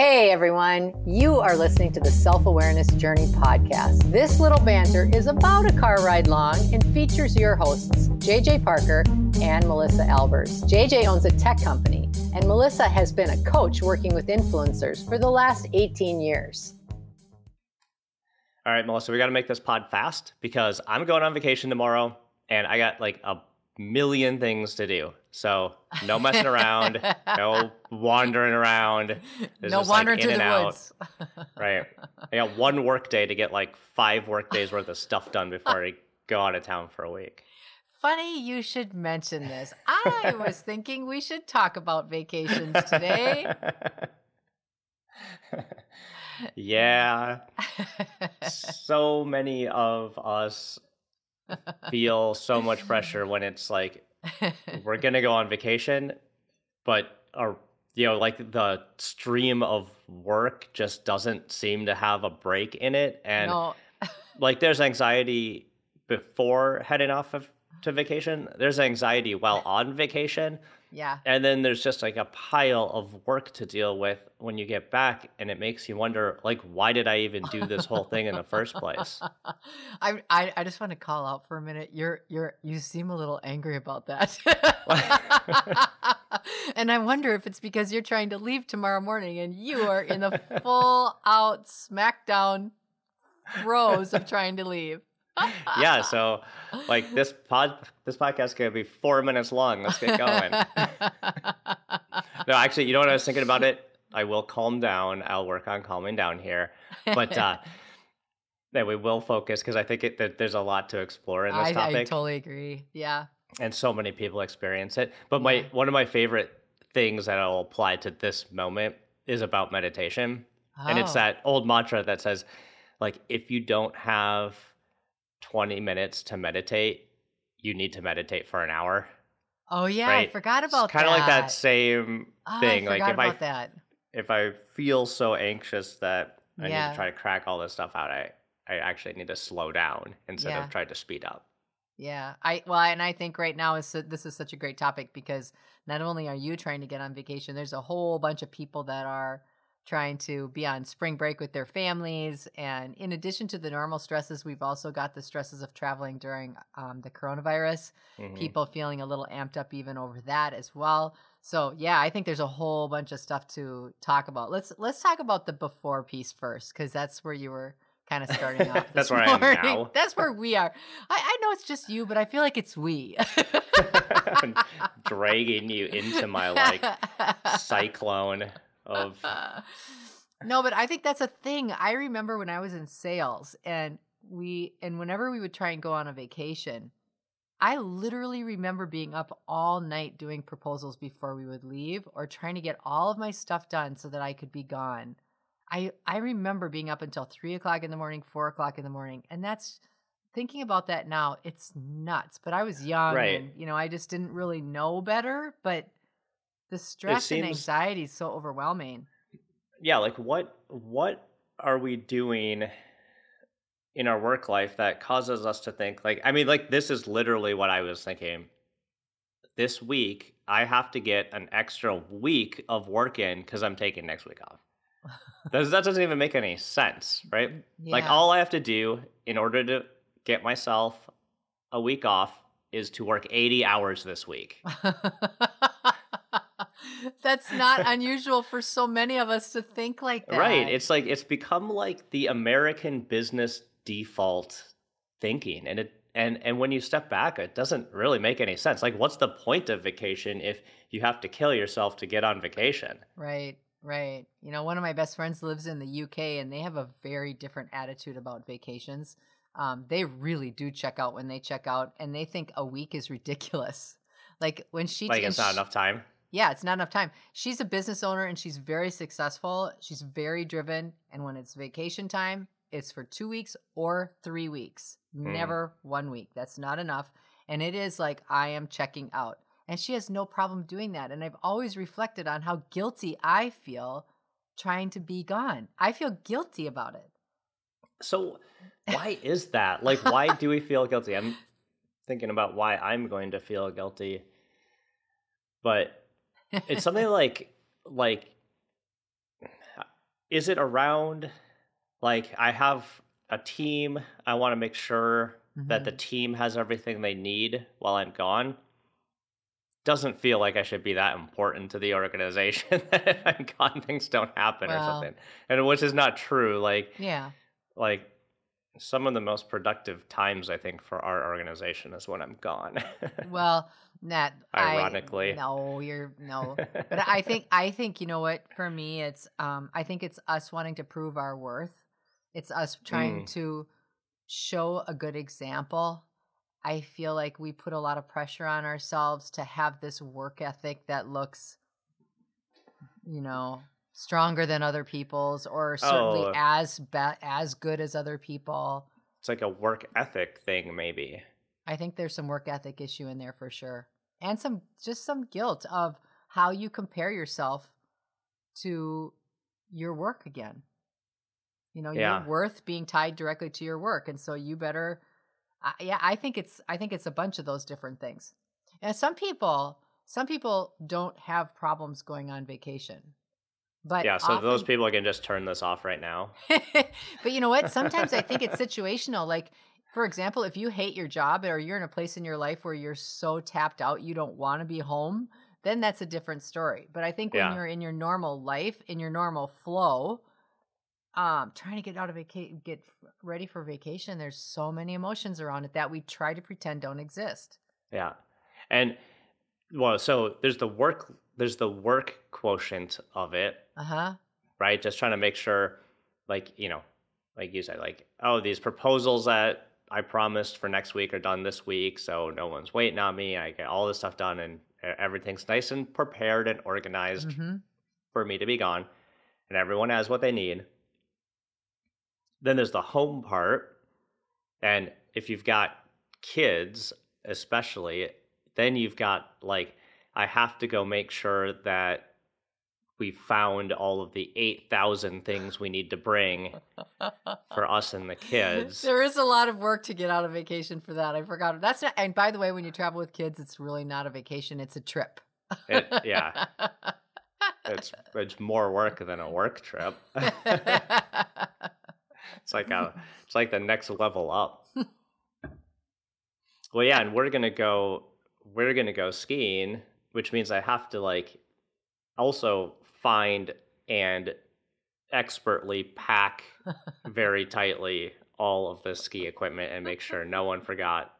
Hey everyone, you are listening to the Self Awareness Journey podcast. This little banter is about a car ride long and features your hosts, JJ Parker and Melissa Albers. JJ owns a tech company, and Melissa has been a coach working with influencers for the last 18 years. All right, Melissa, we got to make this pod fast because I'm going on vacation tomorrow and I got like a million things to do. So no messing around, no wandering around. There's no wandering like, through the out. woods. right. I got one work day to get like five work days worth of stuff done before I go out of town for a week. Funny you should mention this. I was thinking we should talk about vacations today. yeah. so many of us feel so much pressure when it's like we're gonna go on vacation, but our you know like the stream of work just doesn't seem to have a break in it, and no. like there's anxiety before heading off of, to vacation. There's anxiety while on vacation. Yeah. And then there's just like a pile of work to deal with when you get back and it makes you wonder like why did I even do this whole thing in the first place? I, I I just want to call out for a minute. You're you're you seem a little angry about that. and I wonder if it's because you're trying to leave tomorrow morning and you are in the full out smackdown throes of trying to leave yeah, so like this pod this podcast gonna be four minutes long. Let's get going. no, actually, you know what I was thinking about it? I will calm down. I'll work on calming down here. But uh that we will focus because I think it, that there's a lot to explore in this I, topic. I totally agree. Yeah. And so many people experience it. But my one of my favorite things that I'll apply to this moment is about meditation. Oh. And it's oh. that old mantra that says, like, if you don't have 20 minutes to meditate, you need to meditate for an hour. Oh yeah, right? I forgot about that. kind of like that same oh, thing. I like if I that. if I feel so anxious that I yeah. need to try to crack all this stuff out, I I actually need to slow down instead yeah. of try to speed up. Yeah, I well, and I think right now is this is such a great topic because not only are you trying to get on vacation, there's a whole bunch of people that are trying to be on spring break with their families. And in addition to the normal stresses, we've also got the stresses of traveling during um, the coronavirus, mm-hmm. people feeling a little amped up even over that as well. So yeah, I think there's a whole bunch of stuff to talk about. Let's let's talk about the before piece first, because that's where you were kind of starting off. that's where morning. I am now. That's where we are. I, I know it's just you, but I feel like it's we. dragging you into my like cyclone of no but i think that's a thing i remember when i was in sales and we and whenever we would try and go on a vacation i literally remember being up all night doing proposals before we would leave or trying to get all of my stuff done so that i could be gone i i remember being up until three o'clock in the morning four o'clock in the morning and that's thinking about that now it's nuts but i was young right. and you know i just didn't really know better but the stress seems, and anxiety is so overwhelming. Yeah, like what what are we doing in our work life that causes us to think like I mean like this is literally what I was thinking. This week I have to get an extra week of work in cuz I'm taking next week off. that, doesn't even make any sense, right? Yeah. Like all I have to do in order to get myself a week off is to work 80 hours this week. That's not unusual for so many of us to think like that. Right. It's like it's become like the American business default thinking and it and and when you step back it doesn't really make any sense. Like what's the point of vacation if you have to kill yourself to get on vacation? Right. Right. You know, one of my best friends lives in the UK and they have a very different attitude about vacations. Um, they really do check out when they check out and they think a week is ridiculous. Like when she like it's not enough time. Yeah, it's not enough time. She's a business owner and she's very successful. She's very driven. And when it's vacation time, it's for two weeks or three weeks, mm. never one week. That's not enough. And it is like, I am checking out. And she has no problem doing that. And I've always reflected on how guilty I feel trying to be gone. I feel guilty about it. So, why is that? Like, why do we feel guilty? I'm thinking about why I'm going to feel guilty. But it's something like like is it around like I have a team, I want to make sure that the Mhm. team has everything they need while I'm gone? Doesn't feel like I should be that important to the organization that if I'm gone things don't happen or something. And which is not true. Like yeah. like some of the most productive times I think for our organization is when I'm gone. Well, Nat, I Ironically. no, you're no. But I think I think you know what for me it's um I think it's us wanting to prove our worth. It's us trying Mm. to show a good example. I feel like we put a lot of pressure on ourselves to have this work ethic that looks you know stronger than other people's or certainly Oh. as ba- as good as other people. it's like a work ethic thing maybe. I think there's some work ethic issue in there for sure. And some just some guilt of how you compare yourself to your work again. You know, Yeah. your worth being tied directly to your work and so you better I yeah, I think it's I think it's a bunch of those different things. And some people some people don't have problems going on vacation. But yeah, so those people can just turn this off right now. but you know what? Sometimes I think it's situational. Like, for example, if you hate your job or you're in a place in your life where you're so tapped out you don't want to be home, then that's a different story. But I think when Yeah. you're in your normal life, in your normal flow, um, trying to get out of vacation, get ready for vacation, there's so many emotions around it that we try to pretend don't exist. Yeah. And well, so there's the work there's the work quotient of it, Uh huh. right? Just trying to make sure like, you know, like you said, like, oh, these proposals that I promised for next week are done this week, so no one's waiting on me. I get all this stuff done and everything's nice and prepared and organized hmm for me to be gone, and everyone has what they need. Then there's the home part, and if you've got kids, especially, then you've got like, I have to go make sure that we found all of the 8,000 things we need to bring for us and the kids. There is a lot of work to get out of vacation for that. I forgot. That's not. And by the way, when you travel with kids, it's really not a vacation; it's a trip. It, yeah, it's it's more work than a work trip. It's like a, it's like the next level up. well, yeah, and we're gonna go, we're gonna go skiing, which means I have to like, also find and expertly pack very tightly all of the ski equipment and make sure no one forgot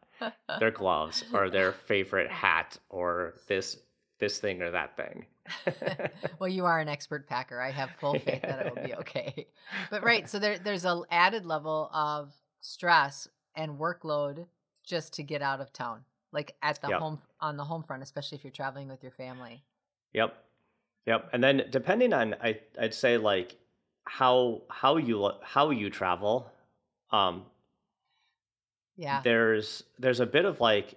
their gloves or their favorite hat or this this thing or that thing. well, you are an expert packer. I have full faith that it will be okay. But right, so there, there's an added level of stress and workload just to get out of town, like at the Yep. home on the home front, especially if you're traveling with your family. Yep. Yep. And then depending on I I'd say like how how you how you travel um Yeah. there's there's a bit of like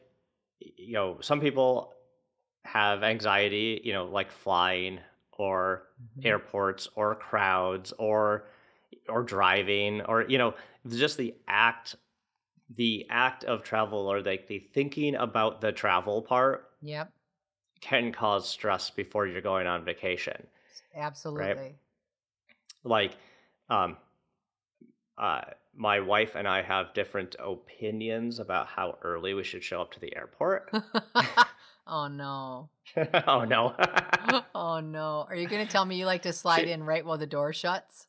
you know some people have anxiety, you know, like flying or Mhm. airports or crowds or or driving or you know just the act the act of travel or like the thinking about the travel part Yep. can cause stress before you're going on vacation Absolutely. like um uh my wife and I have different opinions about how early we should show up to the airport. oh no. oh no. oh no. Are you going to tell me you like to slide She- in right while the door shuts?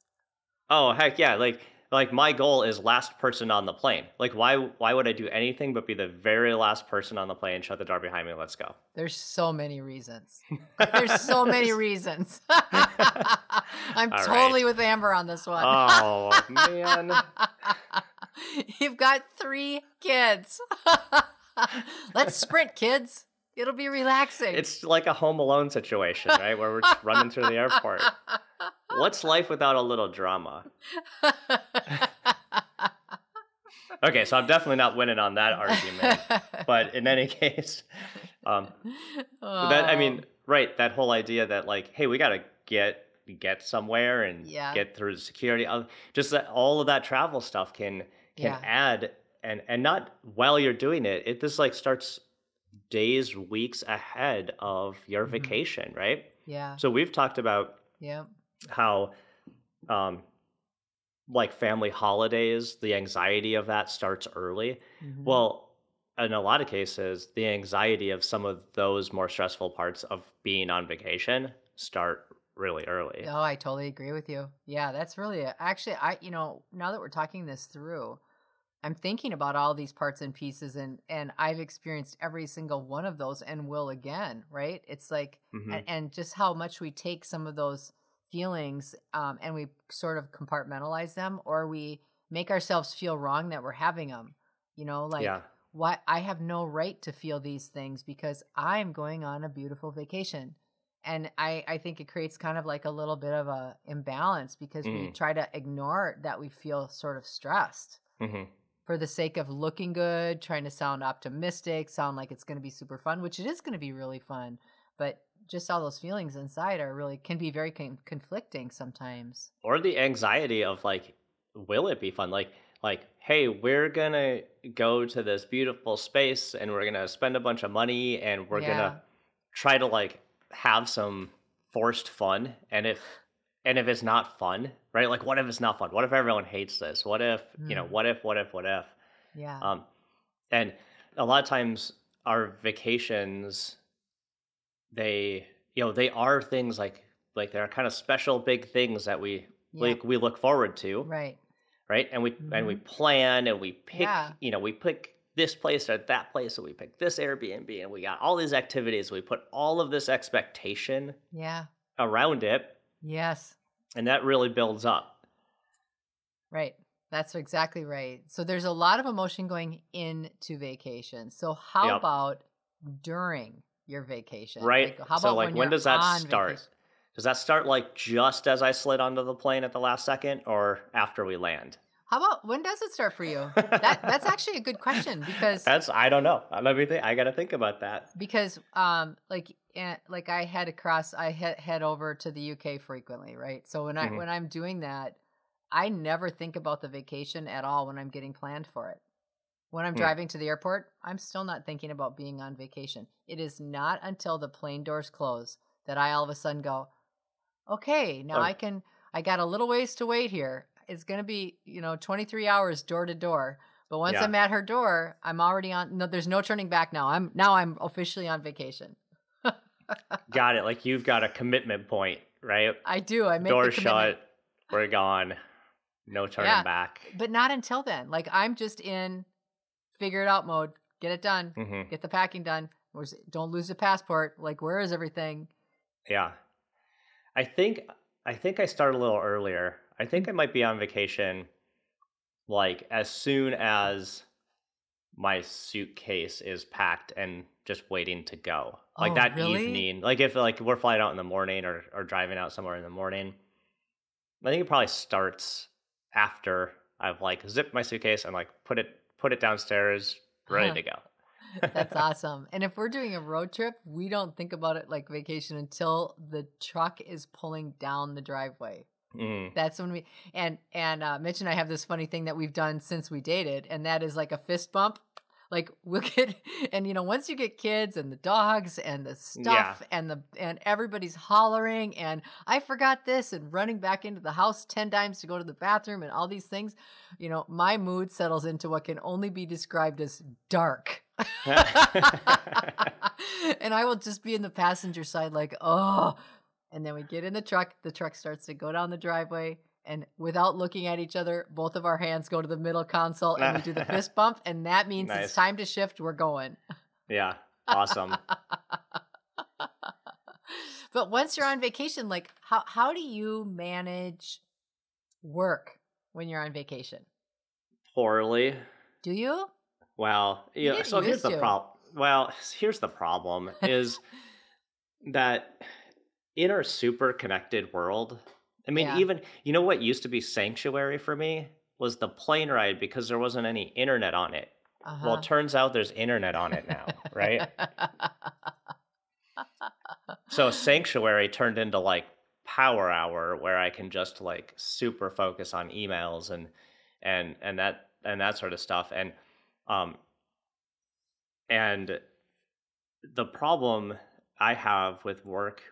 oh heck yeah, like like my goal is last person on the plane. Like why why would I do anything but be the very last person on the plane, shut the door behind me, let's go. There's so many reasons. There's so many reasons. I'm All totally right. with Amber on this one. Oh man. You've got three kids. Let's sprint, kids. It'll be relaxing. It's like a home alone situation, right? Where we're just running through the airport. What's life without a little drama? Okay, so I'm definitely not winning on that argument. But in any case, um, that I mean, Oh, right? That whole idea that like, hey, we gotta get get somewhere and Yeah. get through the security. Just that all of that travel stuff can can Yeah. add and and not while you're doing it. It just like starts days, weeks ahead of your Mhm. vacation, right? yeah, So we've talked about yeah, how um like family holidays, the anxiety of that starts early. Mhm. Well, in a lot of cases, the anxiety of some of those more stressful parts of being on vacation start really early. Oh, I totally agree with you. Yeah, that's really a, actually I you know, now that we're talking this through, I'm thinking about all these parts and pieces and and I've experienced every single one of those and will again, right? It's like hmm and, and just how much we take some of those feelings um and we sort of compartmentalize them or we make ourselves feel wrong that we're having them. You know, like Yeah. why I have no right to feel these things because I'm going on a beautiful vacation. And I, I think it creates kind of like a little bit of a imbalance because we Mm. try to ignore that we feel sort of stressed hmm for the sake of looking good, trying to sound optimistic, sound like it's going to be super fun, which it is going to be really fun. But just all those feelings inside are really can be very con- conflicting sometimes. Or the anxiety of like, will it be fun? Like, like, hey, we're gonna go to this beautiful space and we're gonna spend a bunch of money and we're Yeah. gonna try to like have some forced fun. And if and if it's not fun, right? Like, what if it's not fun? What if everyone hates this? What if you know? Mm. What if? What if? What if? Yeah. Um, and a lot of times our vacations, they you know they are things like like they're kind of special big things that we yeah. like we look forward to, Right. right? And we and we Mhm. plan and we pick Yeah. you know we pick this place or that place and we pick this Airbnb and we got all these activities. We put all of this expectation Yeah. around it, Yes. and that really builds up. Right. That's exactly right. So there's a lot of emotion going into vacation. So how Yep. about during your vacation? Right. Like, how so like when, when does that start? vacation? Does that start like just as I slid onto the plane at the last second or after we land? How about when does it start for you? That that's actually a good question because That's I don't know. Let me think. I got to think about that. because um like eh, like I head across I head head over to the UK frequently, right? So when I Mhm. when I'm doing that, I never think about the vacation at all when I'm getting planned for it. When I'm Hmm. driving to the airport, I'm still not thinking about being on vacation. It is not until the plane doors close that I all of a sudden go, "Okay, now Oh. I can I got a little ways to wait here. It's going to be, you know, 23 hours door to door." But once Yeah. I'm at her door, I'm already on no there's no turning back now. I'm now I'm officially on vacation. Got it. Like you've got a commitment point, right? I do. I make Door shut. We're gone. No turning Yeah. back. But not until then. Like I'm just in figure it out mode. Get it done. hmm Get the packing done. Where's don't lose the passport. Like where is everything? Yeah. I think I think I started a little earlier. I think I might be on vacation like as soon as my suitcase is packed and just waiting to go. Like Oh, that really? evening. Like if like we're flying out in the morning or or driving out somewhere in the morning. I think it probably starts after I've like zipped my suitcase and like put it put it downstairs ready Huh. to go. That's awesome. And if we're doing a road trip, we don't think about it like vacation until the truck is pulling down the driveway. Mm. That's when we and and uh, Mitch and I have this funny thing that we've done since we dated, and that is like a fist bump. Like we'll get and you know once you get kids and the dogs and the stuff and the and everybody's hollering and I forgot this and running back into the house ten times to go to the bathroom and all these things, you know my mood settles into what can only be described as dark. and I will just be in the passenger side, like, oh. And then we get in the truck. The truck starts to go down the driveway. And without looking at each other, both of our hands go to the middle console and we do the fist bump. And that means Nice. it's time to shift. We're going. yeah. Awesome. but once you're on vacation, like, how, how do you manage work when you're on vacation? Poorly. Do you? Well, You yeah. get So here's the problem. Well, here's the problem is that in our super connected world, I mean, Yeah. even you know what used to be sanctuary for me was the plane ride because there wasn't any internet on it. Well, Uh-huh. it turns out there's internet on it now, right? So sanctuary turned into like power hour where I can just like super focus on emails and and and that and that sort of stuff and um and the problem I have with work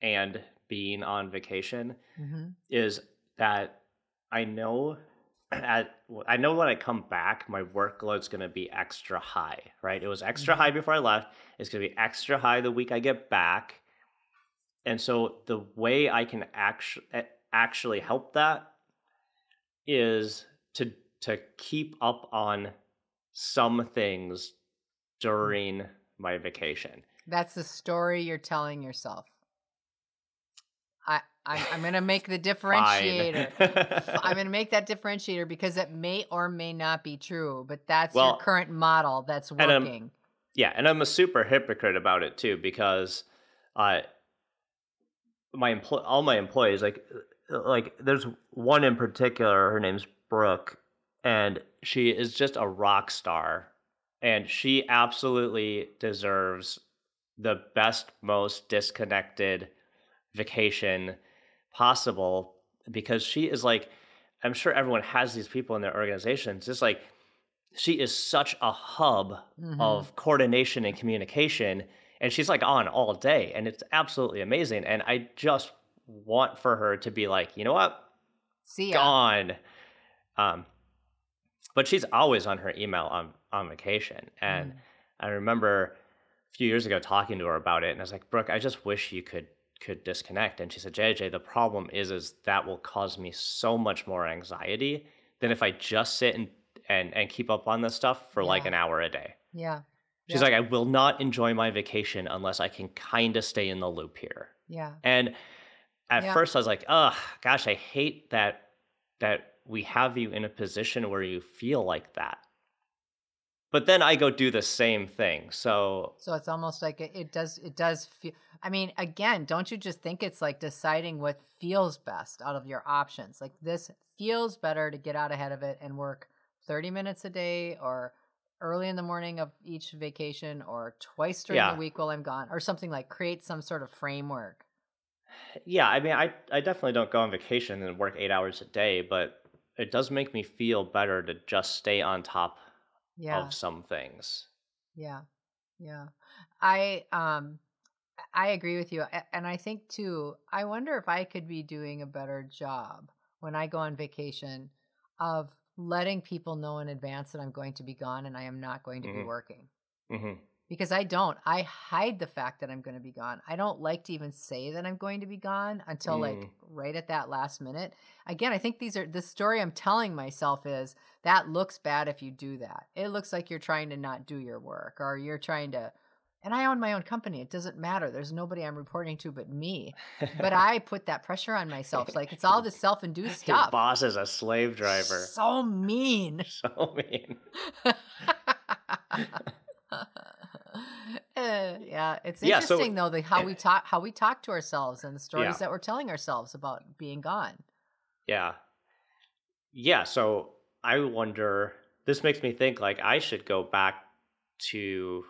and being on vacation hmm is that I know at I know when I come back, my workload's gonna be extra high, right? It was extra high hmm before I left. It's gonna be extra high the week I get back. And so the way I can actually actually help that is to to keep up on some things during my vacation. That's the story you're telling yourself. I I'm, I'm going to make the differentiator. I'm going to make that differentiator because it may or may not be true, but that's your current model that's and working. yeah, and I'm a super hypocrite about it too because uh my empl- all my employees like uh, like there's one in particular her name's Brooke and she is just a rock star and she absolutely deserves the best most disconnected vacation possible because she is like I'm sure everyone has these people in their organizations just like she is such a hub hmm of coordination and communication and she's like on all day and it's absolutely amazing and i just want for her to be like you know what See ya. gone um but she's always on her email on on vacation and Mm. i remember a few years ago talking to her about it and i was like brooke i just wish you could could disconnect and she said jj the problem is is that will cause me so much more anxiety than if i just sit and and, and keep up on this stuff for like an hour a day Yeah. She's Yeah. like, I will not enjoy my vacation unless I can kind of stay in the loop here. Yeah. And at Yeah. first I was like, oh gosh, I hate that that we have you in a position where you feel like that. But then I go do the same thing. So So it's almost like it, it does it does feel I mean, again, don't you just think it's like deciding what feels best out of your options? Like this feels better to get out ahead of it and work 30 minutes a day or early in the morning of each vacation or twice during yeah. the week while I'm gone or something like create some sort of framework. Yeah, I mean I, I definitely don't go on vacation and work eight hours a day, but it does make me feel better to just stay on top Yeah. of some things. Yeah. Yeah. I um I agree with you. And I think too, I wonder if I could be doing a better job when I go on vacation of letting people know in advance that I'm going to be gone and I am not going to be hmm working. hmm Because I don't. I hide the fact that I'm going to be gone. I don't like to even say that I'm going to be gone until like Mm. right at that last minute. Again, I think these are the story I'm telling myself is that looks bad if you do that. It looks like you're trying to not do your work or you're trying to and I own my own company. It doesn't matter. There's nobody I'm reporting to but me. But I put that pressure on myself. Like it's all this self-induced Your stuff. boss is a slave driver. So mean. So mean. Uh, yeah, it's Yeah, so interesting though the how we talk how we talk to ourselves and the stories yeah. that we're telling ourselves about being gone. Yeah. Yeah, so I wonder this makes me think like I should go back to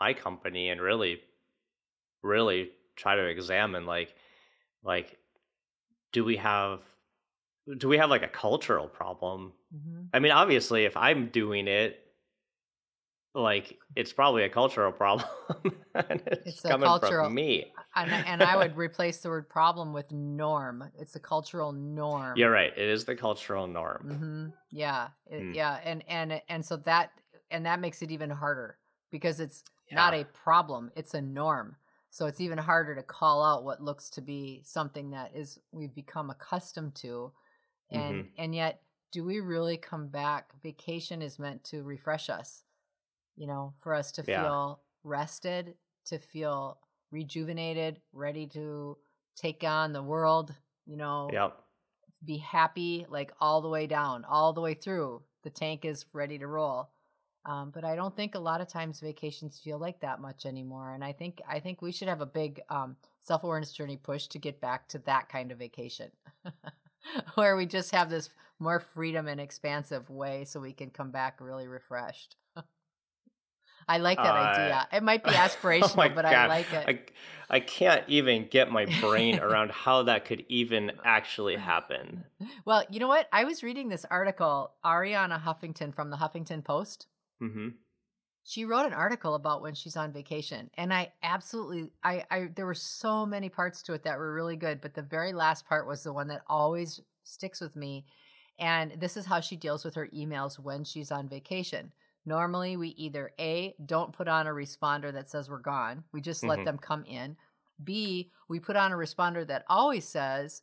my company and really really try to examine like like do we have do we have like a cultural problem? hmm I mean, obviously if I'm doing it like it's probably a cultural problem and it's It's a coming cultural, from me. and I- and I would replace the word problem with norm. It's a cultural norm. You're right. It is the cultural norm. hmm Yeah, it, Mm. yeah, and and and so that and that makes it even harder because it's not a problem; it's a norm. So it's even harder to call out what looks to be something that is we've become accustomed to, and Mhm. and yet do we really come back? Vacation is meant to refresh us, you know, for us to Yeah. feel rested, to feel rejuvenated, ready to take on the world. You know, Yep. be happy like all the way down, all the way through. The tank is ready to roll. Um, but I don't think a lot of times vacations feel like that much anymore. And I think I think we should have a big um, self awareness journey push to get back to that kind of vacation, where we just have this more freedom and expansive way, so we can come back really refreshed. I like that Uh, idea. It might be oh aspirational, my but I like it. I I can't even get my brain around how that could even actually happen. Well, you know what? I was reading this article, Arianna Huffington from the Huffington Post. hmm she wrote an article about when she's on vacation and i absolutely I, I there were so many parts to it that were really good but the very last part was the one that always sticks with me and this is how she deals with her emails when she's on vacation normally we either a don't put on a responder that says we're gone we just let Mhm. them come in b we put on a responder that always says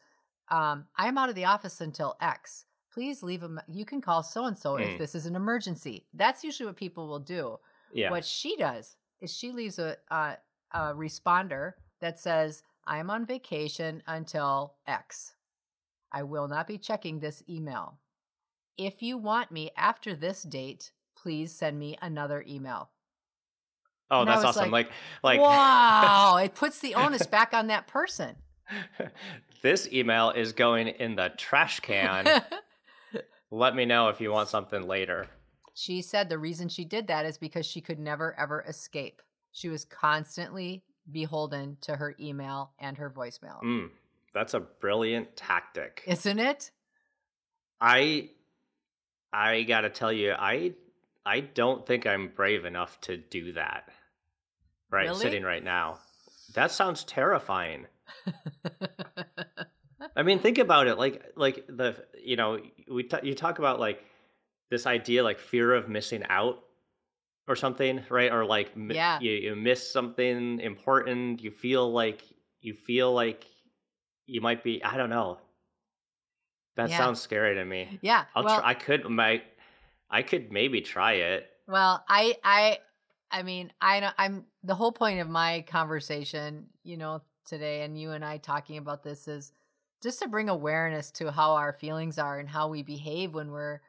um, i'm out of the office until x please leave a me- you can call so and so if Mm. this is an emergency that's usually what people will do Yeah. what she does is she leaves a, a, a responder that says, I'm on vacation until X. I will not be checking this email. If you want me after this date, please send me another email. oh, and that's awesome. like, Like, like wow, it puts the onus back on that person. this email is going in the trash can. Let me know if you want something later. she said the reason she did that is because she could never ever escape. She was constantly beholden to her email and her voicemail. Mm, that's a brilliant tactic. Isn't it? I I got to tell you I I don't think I'm brave enough to do that. Right, Really? sitting right now. That sounds terrifying. I mean, think about it. Like, like the you know, we t- you talk about like this idea, like fear of missing out, or something, right? Or like, mi- Yeah. you you miss something important. You feel like you feel like you might be. I don't know. That Yeah. sounds scary to me. yeah. I'll well, try. I could my, I could maybe try it. Well, I I I mean, I know I'm the whole point of my conversation, you know, today and you and I talking about this is just to bring awareness to how our feelings are and how we behave when we're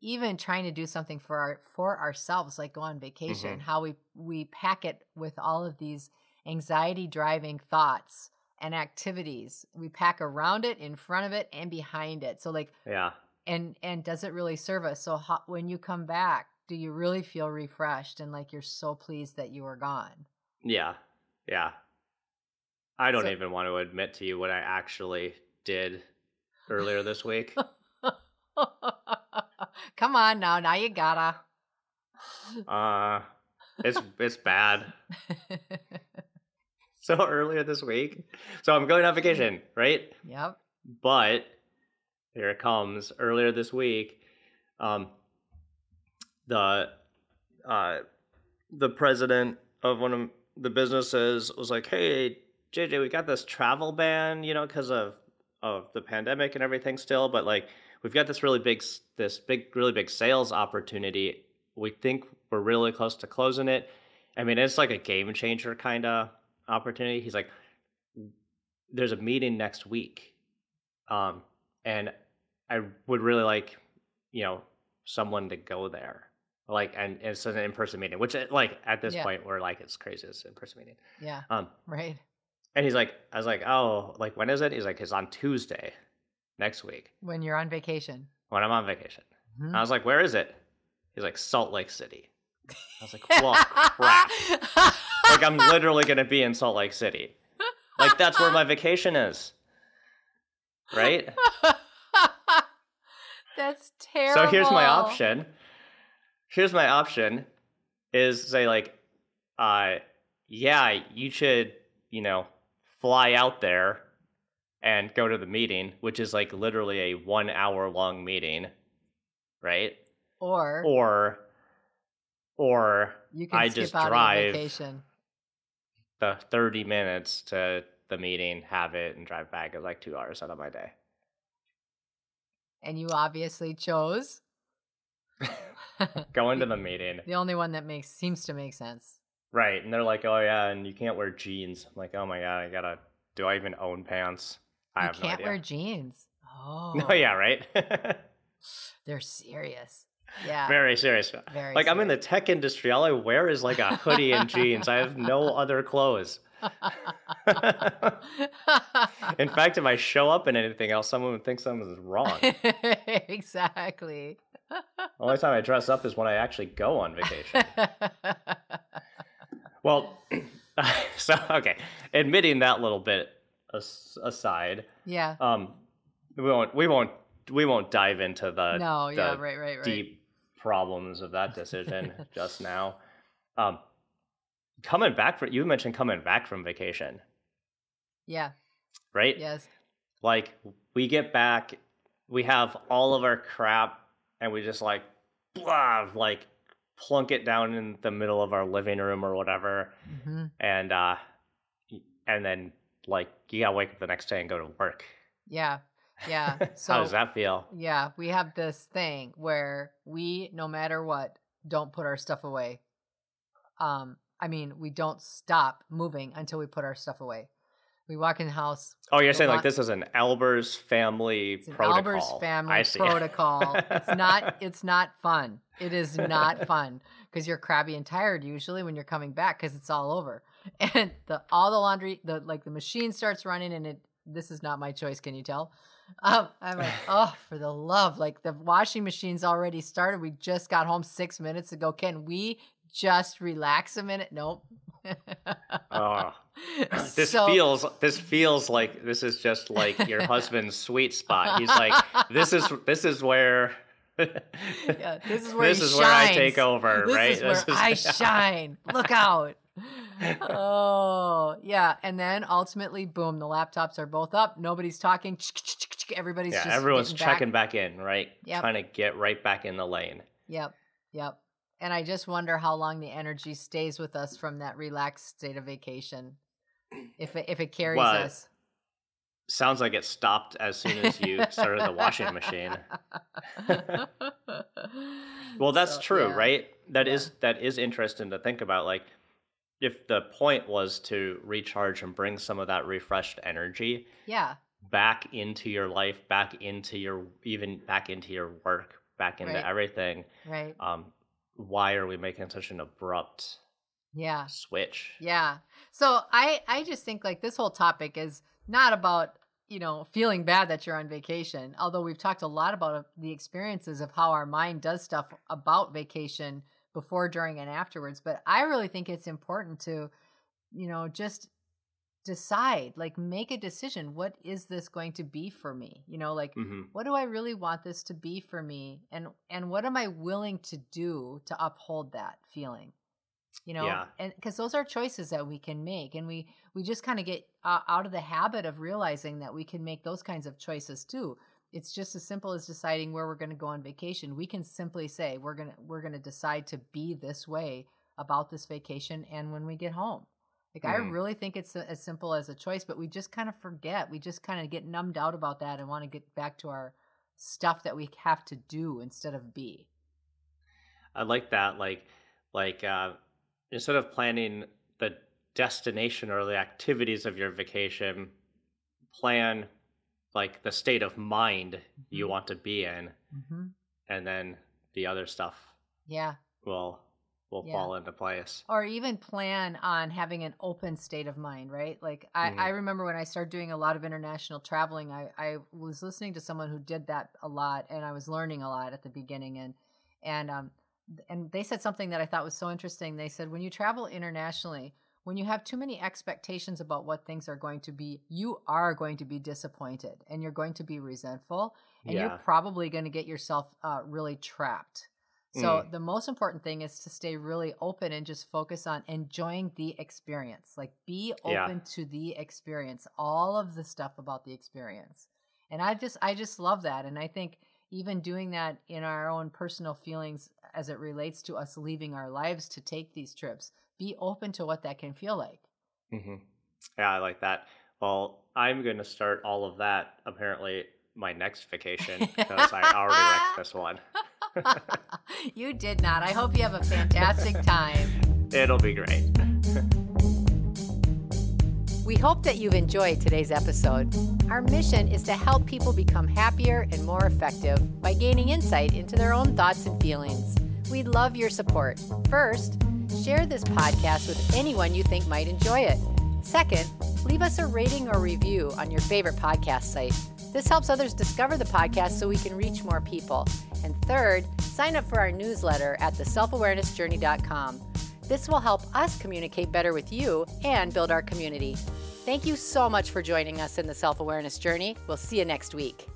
even trying to do something for our for ourselves like go on vacation, Mhm. how we we pack it with all of these anxiety driving thoughts and activities. We pack around it, in front of it and behind it. So like Yeah. And and does it really serve us so how, when you come back do you really feel refreshed and like you're so pleased that you were gone Yeah. Yeah. I don't So- even want to admit to you what I actually did earlier this week. come on now now you gotta Uh it's it's bad. So earlier this week, so I'm going on vacation, right? yep But here it comes. Earlier this week, um, the uh, the president of one of the businesses was like, "Hey, JJ, we got this travel ban, you know, because of of the pandemic and everything still, but like we've got this really big this big really big sales opportunity. We think we're really close to closing it. I mean, it's like a game changer kind of opportunity. He's like, there's a meeting next week, um, and I would really like, you know, someone to go there. Like, and it's an in-person meeting, which, uh, like, at this Yeah. point, we're like, it's crazy. It's an in-person meeting. yeah Um, right and he's like, I was like, oh, like, when is it? He's like, it's on Tuesday next week when you're on vacation when I'm on vacation. Mhm. And I was like, where is it? He's like, Salt Lake City. I was like, well, crap. Like, I'm literally going to be in Salt Lake City. Like, that's where my vacation is. Right? That's terrible So here's my option. Here's my option is say like uh yeah, you should, you know, fly out there and go to the meeting, which is like literally a 1 hour long meeting, right? or Or or you can I just drive the 30 minutes to the meeting, have it and drive back is like 2 hours out of my day. And you obviously chose Going to the meeting. the only one that makes seems to make sense Right. And they're like, oh, yeah, and you can't wear jeans. I'm like, oh my God, I gotta, do I even own pants? I you can't no wear jeans oh No, yeah, oh. right? they're serious yeah Very serious. very Like, I'm in the tech industry. All I wear is like a hoodie and jeans. I have no other clothes. In fact, if I show up in anything else, someone would think something is wrong. exactly. The only time I dress up is when I actually go on vacation. Well, so, okay. Admitting that little bit aside, yeah. um, we won't, we won't, we won't dive into the no, yeah, right, right, right. deep problems of that decision just now. Um, coming back from you mentioned coming back from vacation, Yeah. right? Yes. Like we get back, we have all of our crap, and we just like blah, like plunk it down in the middle of our living room or whatever, hmm and uh, and then like you gotta wake up the next day and go to work. Yeah. Yeah. So how does that feel? yeah, we have this thing where we, no matter what, don't put our stuff away. Um, I mean, we don't stop moving until we put our stuff away. We walk in the house. Oh, you're saying wa- like this is an Albers family It's an protocol. Albers family protocol. it's not. It's not fun. It is not fun because you're crabby and tired usually when you're coming back because it's all over and the all the laundry the like the machine starts running and it. This is not my choice. Can you tell? Um, I'm like, oh, for the love! Like the washing machine's already started. We just got home six minutes ago. Can we just relax a minute? Nope. Oh, this So- feels this feels like this is just like your husband's sweet spot. He's like, this is this is where Yeah, this is where this is where I take over, this right? is where I shine. Look out. Oh, yeah. And then ultimately, boom, the laptops are both up. Nobody's talking. Everybody's yeah, just everyone's getting back. checking back in, right? Trying to get right back in the lane. Yep. Yep. And I just wonder how long the energy stays with us from that relaxed state of vacation. If it, if it carries What? us. Sounds like it stopped as soon as you started the washing machine. Well, that's So, true, yeah. right? That Yeah. is that is interesting to think about. Like, if the point was to recharge and bring some of that refreshed energy Yeah. back into your life, back into your even back into your work, back into Right. everything, Right. um, why are we making such an abrupt Yeah. switch? Yeah. So I I just think like this whole topic is not about, you know, feeling bad that you're on vacation. Although we've talked a lot about uh, the experiences of how our mind does stuff about vacation before, during and afterwards, but I really think it's important to, you know, just decide, like make a decision. What is this going to be for me? You know, like hmm what do I really want this to be for me and and what am I willing to do to uphold that feeling? You know, Yeah. and because those are choices that we can make and we we just kind of get uh, out of the habit of realizing that we can make those kinds of choices too. It's just as simple as deciding where we're going to go on vacation. We can simply say we're going to we're going to decide to be this way about this vacation and when we get home. Like I Mhm. really think it's a, as simple as a choice, but we just kind of forget. We just kind of get numbed out about that and want to get back to our stuff that we have to do instead of be. I like that. Like, like uh, instead of planning the destination or the activities of your vacation, plan like the state of mind you Mhm. want to be in, Mm-hmm. and then the other stuff Yeah. will will Yeah. fall into place. Or even plan on having an open state of mind, right? Like I, Mhm. I remember when I started doing a lot of international traveling, I, I was listening to someone who did that a lot and I was learning a lot at the beginning and and um and they said something that I thought was so interesting. They said when you travel internationally, when you have too many expectations about what things are going to be, you are going to be disappointed and you're going to be resentful and Yeah. you're probably going to get yourself uh, really trapped. So Mm. the most important thing is to stay really open and just focus on enjoying the experience. Like be Yeah. open to the experience, all of the stuff about the experience. And I just I just love that and I think even doing that in our own personal feelings as it relates to us leaving our lives to take these trips, be open to what that can feel like. hmm Yeah, I like that. Well, I'm going to start all of that apparently my next vacation because I already wrecked this one. you did not. I hope you have a fantastic time. It'll be great. We hope that you've enjoyed today's episode. Our mission is to help people become happier and more effective by gaining insight into their own thoughts and feelings. We'd love your support. First, share this podcast with anyone you think might enjoy it. Second, leave us a rating or review on your favorite podcast site. This helps others discover the podcast so we can reach more people. And third, sign up for our newsletter at theselfawarenessjourney.com. This will help us communicate better with you and build our community. Thank you so much for joining us in the self awareness journey. We'll see you next week.